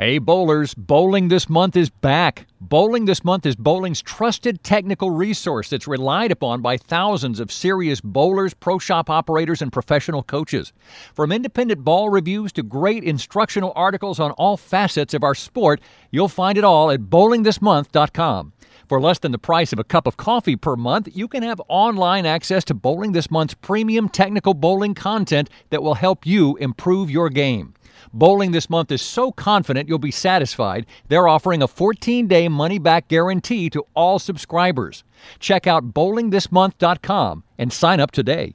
Hey bowlers, bowling this month is back. Bowling this month is bowling's trusted technical resource that's relied upon by thousands of serious bowlers, pro shop operators, and professional coaches. From independent ball reviews to great instructional articles on all facets of our sport, you'll find it all at bowlingthismonth.com. For less than the price of a cup of coffee per month, you can have online access to Bowling This Month's premium technical bowling content that will help you improve your game. Bowling this month is so confident you'll be satisfied, they're offering a 14 day money back guarantee to all subscribers. Check out bowlingthismonth.com and sign up today.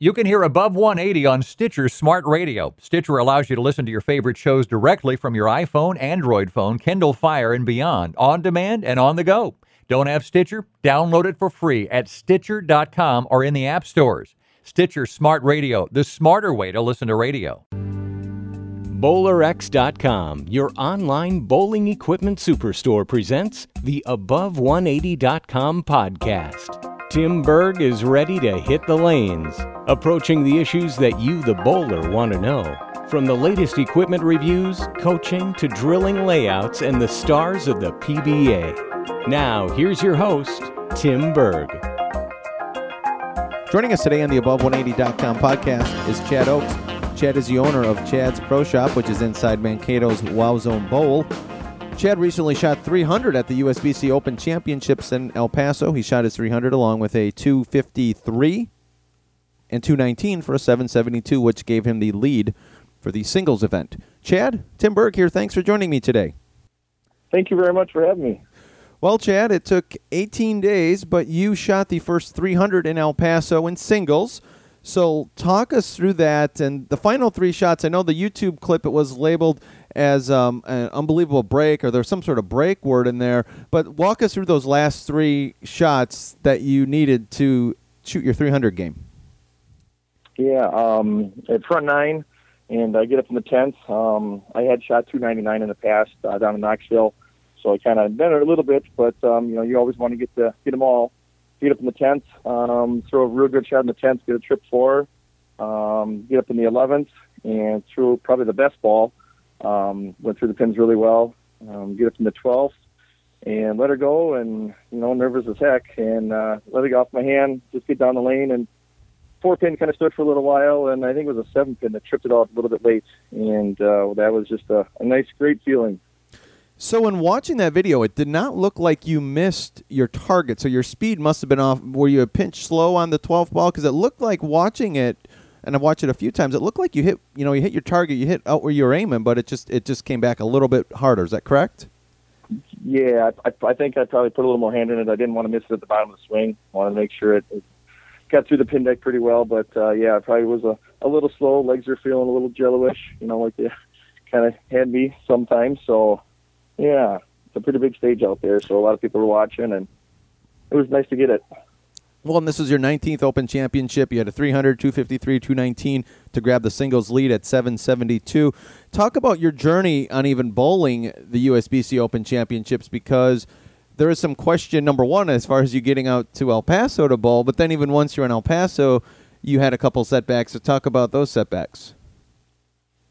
You can hear Above 180 on Stitcher Smart Radio. Stitcher allows you to listen to your favorite shows directly from your iPhone, Android phone, Kindle Fire, and beyond, on demand and on the go. Don't have Stitcher? Download it for free at Stitcher.com or in the app stores. Stitcher Smart Radio, the smarter way to listen to radio. BowlerX.com, your online bowling equipment superstore, presents the Above180.com podcast. Tim Berg is ready to hit the lanes, approaching the issues that you, the bowler, want to know. From the latest equipment reviews, coaching, to drilling layouts, and the stars of the PBA. Now, here's your host, Tim Berg. Joining us today on the Above180.com podcast is Chad Oakes. Chad is the owner of Chad's Pro Shop, which is inside Mankato's Wow Zone Bowl. Chad recently shot 300 at the USBC Open Championships in El Paso. He shot his 300 along with a 253 and 219 for a 772, which gave him the lead for the singles event. Chad, Tim Berg here. Thanks for joining me today. Thank you very much for having me. Well, Chad, it took 18 days, but you shot the first 300 in El Paso in singles. So talk us through that and the final three shots. I know the YouTube clip it was labeled as um, an unbelievable break, or there's some sort of break word in there. But walk us through those last three shots that you needed to shoot your 300 game. Yeah, um, at front nine, and I get up in the tenth. Um, I had shot 299 in the past uh, down in Knoxville, so I kind of bent it a little bit. But um, you know, you always want to get the get them all. Get up in the tenth, um, throw a real good shot in the tenth, get a trip four, um, get up in the eleventh, and throw probably the best ball um, went through the pins really well. Um, get up in the 12th and let her go, and you know, nervous as heck, and uh, let it go off my hand. Just get down the lane, and four pin kind of stood for a little while, and I think it was a seven pin that tripped it off a little bit late, and uh, that was just a, a nice, great feeling. So, in watching that video, it did not look like you missed your target. So, your speed must have been off. Were you a pinch slow on the 12th ball? Because it looked like watching it and I've watched it a few times. It looked like you hit, you know, you hit your target, you hit out where you were aiming, but it just it just came back a little bit harder. Is that correct? Yeah, I, I think I probably put a little more hand in it. I didn't want to miss it at the bottom of the swing. I wanted to make sure it, got through the pin deck pretty well. But uh, yeah, it probably was a, a little slow. Legs are feeling a little jello-ish, you know, like they kind of had me sometimes. So yeah, it's a pretty big stage out there. So a lot of people were watching, and it was nice to get it. Well, and this was your 19th Open Championship. You had a 300, 253, 219 to grab the singles lead at 772. Talk about your journey on even bowling the USBC Open Championships because there is some question, number one, as far as you getting out to El Paso to bowl, but then even once you're in El Paso, you had a couple setbacks. So talk about those setbacks.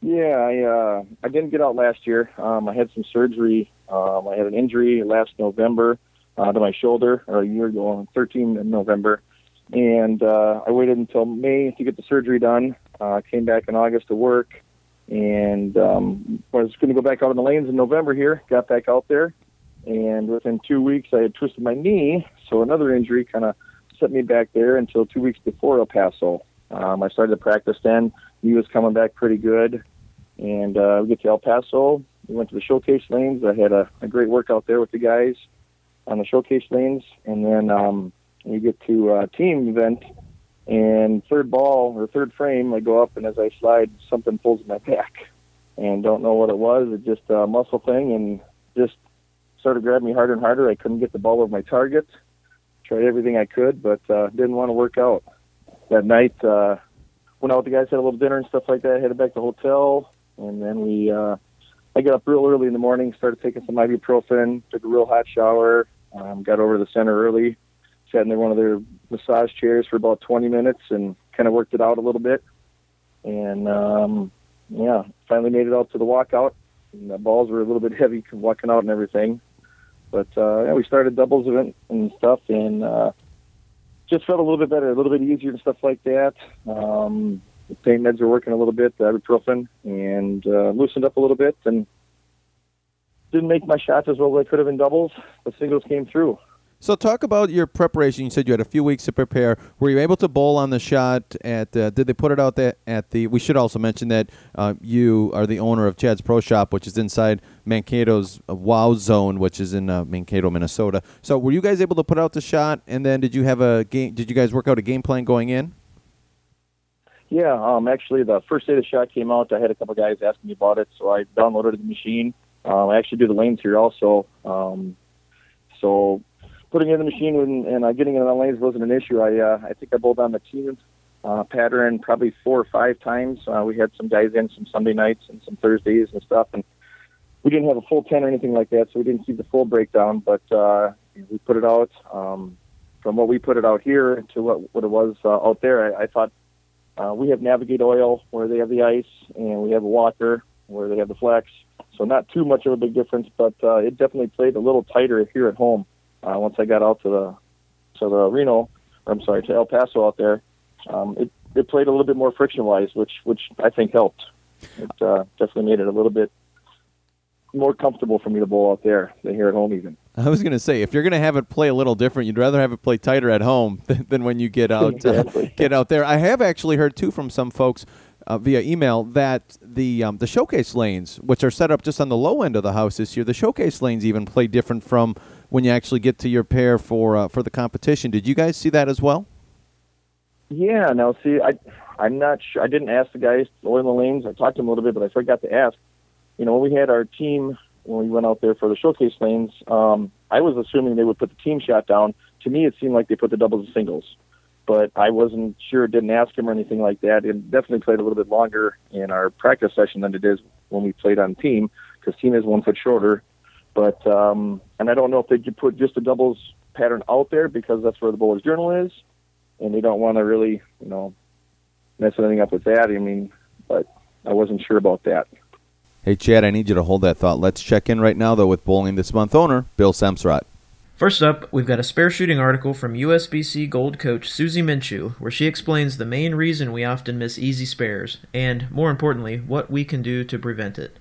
Yeah, I uh, I didn't get out last year. Um, I had some surgery. Um, I had an injury last November uh, to my shoulder or a year ago, on 13 in November. And uh, I waited until May to get the surgery done. Uh, came back in August to work, and um, I was going to go back out on the lanes in November here. Got back out there, and within two weeks I had twisted my knee, so another injury kind of set me back there until two weeks before El Paso. Um, I started to practice then. Knee was coming back pretty good, and uh, we get to El Paso. We went to the showcase lanes. I had a, a great workout there with the guys on the showcase lanes, and then um, we get to a team event, and third ball or third frame, I go up, and as I slide, something pulls my back, and don't know what it was. It just a muscle thing, and just started grabbing me harder and harder. I couldn't get the ball over my target. Tried everything I could, but uh, didn't want to work out. That night, uh, went out with the guys, had a little dinner and stuff like that. Headed back to the hotel, and then we. Uh, I got up real early in the morning, started taking some ibuprofen, took a real hot shower, um, got over to the center early, sat in one of their massage chairs for about 20 minutes, and kind of worked it out a little bit. And um, yeah, finally made it out to the walkout. And the balls were a little bit heavy walking out and everything. But uh, yeah, we started doubles event and stuff, and uh, just felt a little bit better, a little bit easier and stuff like that. Um, the pain meds were working a little bit, the ibuprofen, and uh, loosened up a little bit, and didn't make my shots as well as I could have in doubles. The singles came through. So talk about your preparation. You said you had a few weeks to prepare. Were you able to bowl on the shot at? Uh, did they put it out there at the? We should also mention that uh, you are the owner of Chad's Pro Shop, which is inside Mankato's Wow Zone, which is in uh, Mankato, Minnesota. So were you guys able to put out the shot? And then did you have a game? Did you guys work out a game plan going in? Yeah, um, actually, the first day the shot came out, I had a couple guys asking me about it, so I downloaded the machine. Um, I actually do the lanes here also. Um, so putting in the machine and, and uh, getting in the lanes wasn't an issue. I uh, I think I bowled on the team uh, pattern probably four or five times. Uh, we had some guys in some Sunday nights and some Thursdays and stuff, and we didn't have a full ten or anything like that, so we didn't keep the full breakdown. But uh, we put it out. Um, from what we put it out here to what what it was uh, out there, I, I thought uh, we have Navigate Oil where they have the ice, and we have Walker where they have the flex. So not too much of a big difference, but uh, it definitely played a little tighter here at home. Uh, once I got out to the to the Reno, or I'm sorry, to El Paso out there, um, it it played a little bit more friction wise, which which I think helped. It uh, definitely made it a little bit more comfortable for me to bowl out there than here at home even. I was going to say, if you're going to have it play a little different, you'd rather have it play tighter at home than, than when you get out exactly. uh, get out there. I have actually heard too from some folks uh, via email that the um, the showcase lanes, which are set up just on the low end of the house this year, the showcase lanes even play different from when you actually get to your pair for uh, for the competition. Did you guys see that as well? Yeah. Now, see, I I'm not sure. I didn't ask the guys oil the lanes. I talked to them a little bit, but I forgot to ask. You know, when we had our team when we went out there for the showcase lanes, um, I was assuming they would put the team shot down. To me, it seemed like they put the doubles and singles but I wasn't sure, didn't ask him or anything like that. It definitely played a little bit longer in our practice session than it is when we played on team because team is one foot shorter. But um, and I don't know if they could put just a doubles pattern out there because that's where the bowler's journal is, and they don't want to really, you know, mess anything up with that. I mean, but I wasn't sure about that. Hey, Chad, I need you to hold that thought. Let's check in right now, though, with Bowling This Month owner Bill Semsrott. First up, we've got a spare shooting article from USBC Gold coach Susie Minshew, where she explains the main reason we often miss easy spares, and, more importantly, what we can do to prevent it.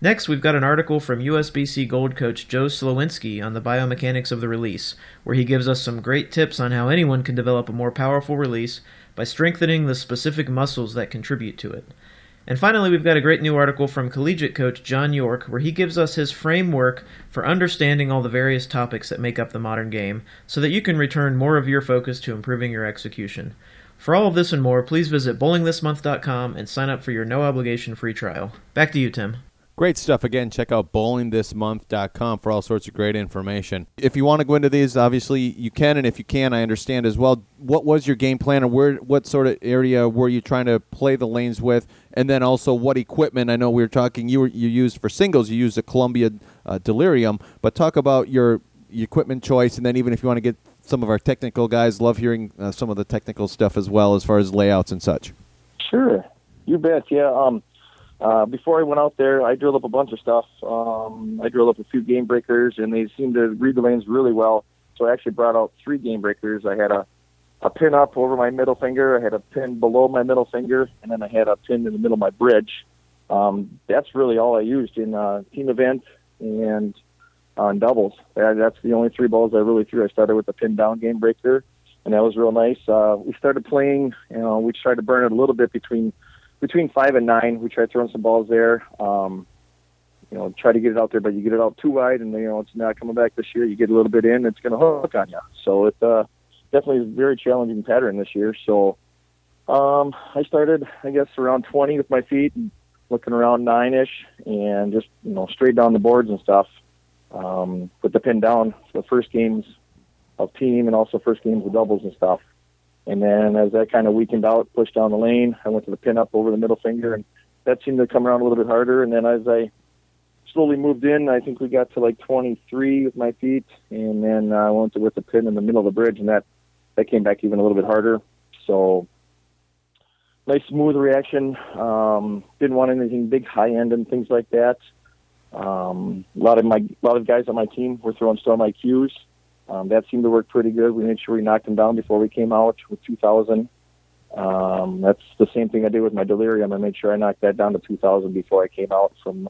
Next, we've got an article from USBC Gold coach Joe Slowinski on the biomechanics of the release, where he gives us some great tips on how anyone can develop a more powerful release by strengthening the specific muscles that contribute to it. And finally, we've got a great new article from collegiate coach John York where he gives us his framework for understanding all the various topics that make up the modern game so that you can return more of your focus to improving your execution. For all of this and more, please visit bowlingthismonth.com and sign up for your no obligation free trial. Back to you, Tim. Great stuff. Again, check out bowlingthismonth.com for all sorts of great information. If you want to go into these, obviously you can, and if you can, I understand as well. What was your game plan, and where, what sort of area were you trying to play the lanes with, and then also what equipment? I know we were talking. You were, you used for singles. You used the Columbia uh, Delirium, but talk about your, your equipment choice, and then even if you want to get some of our technical guys, love hearing uh, some of the technical stuff as well as far as layouts and such. Sure, you bet. Yeah. Um, uh, before I went out there, I drilled up a bunch of stuff. Um, I drilled up a few game breakers, and they seemed to read the lanes really well. So I actually brought out three game breakers. I had a, a pin up over my middle finger, I had a pin below my middle finger, and then I had a pin in the middle of my bridge. Um, that's really all I used in uh, team event and on doubles. That, that's the only three balls I really threw. I started with the pin down game breaker, and that was real nice. Uh, we started playing. You know, we tried to burn it a little bit between between five and nine. We tried throwing some balls there. Um, you know, try to get it out there, but you get it out too wide, and you know it's not coming back this year. You get a little bit in, it's going to hook on you. So it's uh, definitely a very challenging pattern this year. So um, I started, I guess, around 20 with my feet, looking around nine ish, and just you know straight down the boards and stuff. Um, put the pin down for the first games of team and also first games of doubles and stuff. And then as that kind of weakened out, pushed down the lane, I went to the pin up over the middle finger, and that seemed to come around a little bit harder. And then as I slowly moved in, I think we got to like 23 with my feet, and then I went to with the pin in the middle of the bridge, and that that came back even a little bit harder. So nice smooth reaction. Um, didn't want anything big high end and things like that. Um, a lot of my a lot of guys on my team were throwing storm IQs. Um, that seemed to work pretty good. We made sure we knocked them down before we came out with 2,000. Um, that's the same thing I did with my delirium. I made sure I knocked that down to 2,000 before I came out from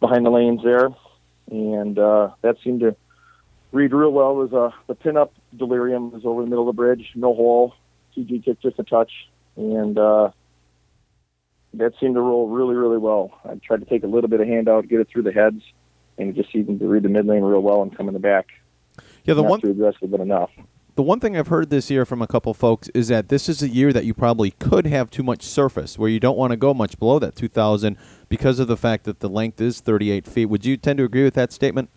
behind the lanes there, and uh, that seemed to read real well. It was uh, the pin-up delirium was over the middle of the bridge, no hole. TG kicked just a touch, and uh, that seemed to roll really, really well. I tried to take a little bit of handout, get it through the heads, and it just seemed to read the mid lane real well and come in the back. Yeah, the Not one too aggressive, but enough. the one thing I've heard this year from a couple folks is that this is a year that you probably could have too much surface, where you don't want to go much below that 2,000 because of the fact that the length is 38 feet. Would you tend to agree with that statement?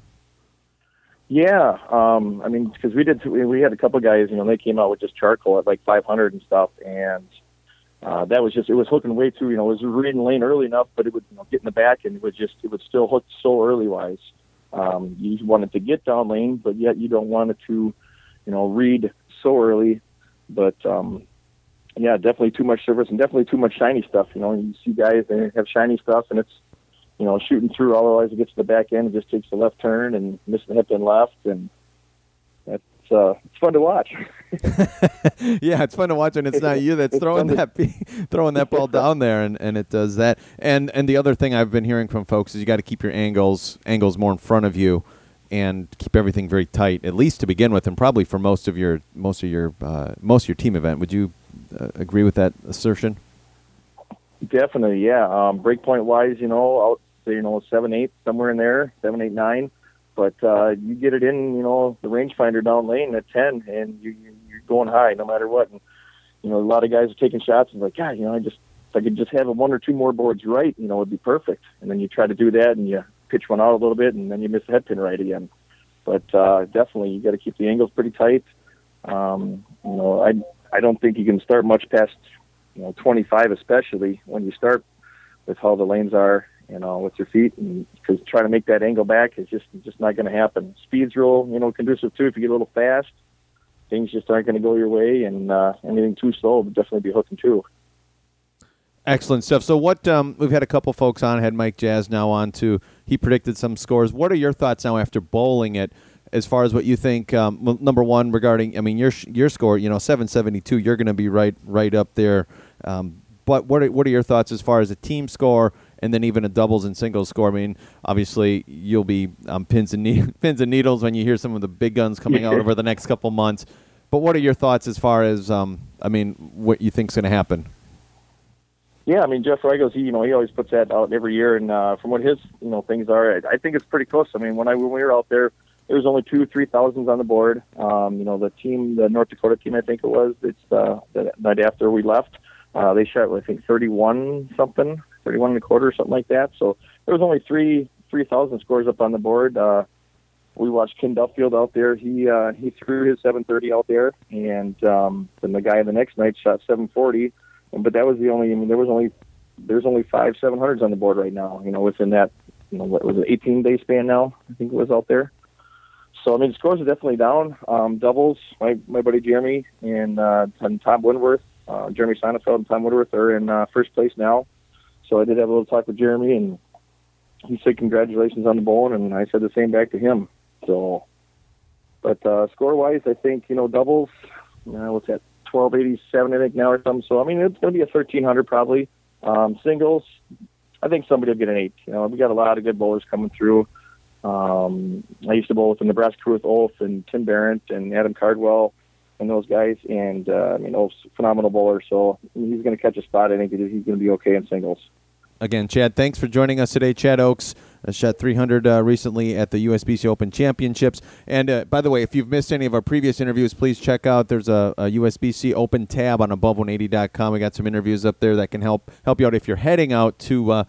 Yeah, um, I mean, because we did, we we had a couple guys, you know, they came out with just charcoal at like 500 and stuff, and uh, that was just, it was hooking way too, you know, it was reading lane early enough, but it would you know, get in the back and it was just, it would still hook so early wise. Um, you wanted to get down lane, but yet you don't want it to, you know, read so early. But um, yeah, definitely too much service and definitely too much shiny stuff. You know, you see guys they have shiny stuff and it's, you know, shooting through. Otherwise, it gets to the back end, it just takes the left turn and misses the hip and left, and that's uh, it's fun to watch. yeah, it's fun to watch, and it's not you that's It's throwing to- that throwing that ball down there, and, and it does that. And and the other thing I've been hearing from folks is you got to keep your angles angles more in front of you, and keep everything very tight, at least to begin with, and probably for most of your most of your uh, most of your team event. Would you uh, agree with that assertion? Definitely, yeah. Um, breakpoint wise, you know, out say, you know seven eight somewhere in there, seven eight nine. But uh, you get it in, you know, the rangefinder down lane at ten, and you, you you're going high no matter what. And you know, a lot of guys are taking shots and like, God, you know, I just if I could just have one or two more boards right, you know, it'd be perfect. And then you try to do that, and you pitch one out a little bit, and then you miss the head pin right again. But uh, definitely, you got to keep the angles pretty tight. Um, you know, I I don't think you can start much past you know 25, especially when you start with how the lanes are, you know, with your feet, and because trying to make that angle back is just just not going to happen. Speed's real, you know, conducive too. If you get a little fast, things just aren't going to go your way, and uh, anything too slow would definitely be hooking too. Excellent stuff. So what um, we've had a couple folks on, had Mike Jazz now on too. He predicted some scores. What are your thoughts now after bowling it, as far as what you think? Um, well, number one, regarding I mean your your score, you know, seven seventy two. You're going to be right right up there. Um, but what are, what are your thoughts as far as a team score? And then even a doubles and singles score. I mean, obviously you'll be um, pins and ne- pins and needles when you hear some of the big guns coming out over the next couple months. But what are your thoughts as far as um, I mean, what you think's going to happen? Yeah, I mean Jeff Richgels, he you know he always puts that out every year, and uh, from what his you know things are, I, I think it's pretty close. I mean when I when we were out there, there was only two three thousands on the board. Um, you know the team, the North Dakota team, I think it was. It's uh, the night after we left, uh, they shot I think thirty one something, thirty one and a quarter, or something like that. So there was only three three thousand scores up on the board. Uh, we watched Ken Duffield out there. He uh, he threw his 730 out there, and um, then the guy the next night shot 740. But that was the only. I mean, there was only there's only five 700s on the board right now. You know, within that, you know, what was it, 18 day span now? I think it was out there. So I mean, the scores are definitely down. Um, doubles, my my buddy Jeremy and uh, and Tom Winworth, uh, Jeremy Sonnenfeld and Tom Winworth are in uh, first place now. So I did have a little talk with Jeremy, and he said congratulations on the bowling, and I said the same back to him. So, but uh, score wise, I think you know doubles. Uh, what's that? 1287, I think now or something. So I mean, it's going to be a 1300 probably. Um, singles, I think somebody will get an eight. You know, we got a lot of good bowlers coming through. Um, I used to bowl with the Nebraska crew with Ulf and Tim Barrett and Adam Cardwell and those guys. And uh, Ulf's a phenomenal bowler, so he's going to catch a spot. I think he's going to be okay in singles. Again, Chad, thanks for joining us today. Chad Oakes uh, shot 300 uh, recently at the USBC Open Championships. And uh, by the way, if you've missed any of our previous interviews, please check out. There's a, a USBC Open tab on above180.com. We got some interviews up there that can help help you out if you're heading out to uh,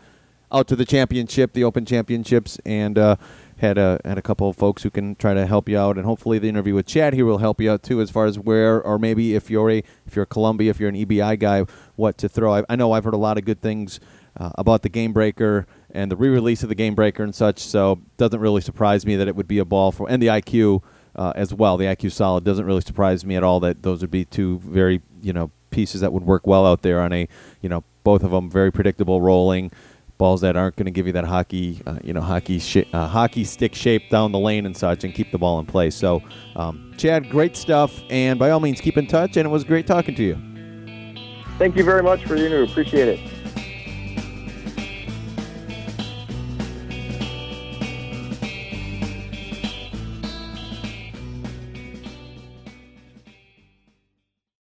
out to the championship, the Open Championships, and uh, had a had a couple of folks who can try to help you out, and hopefully the interview with Chad here will help you out too, as far as where or maybe if you're a if you're a Columbia, if you're an EBI guy, what to throw. I, I know I've heard a lot of good things uh, about the Game Breaker and the re-release of the Game Breaker and such, so doesn't really surprise me that it would be a ball for and the IQ. Uh, as well, the IQ Solid doesn't really surprise me at all that those would be two very you know pieces that would work well out there on a you know both of them very predictable rolling balls that aren't going to give you that hockey, uh, you know, hockey sh- uh, hockey stick shape down the lane and such, and keep the ball in place. So, um, Chad, great stuff, and by all means, keep in touch. And it was great talking to you. Thank you very much for the interview. Appreciate it.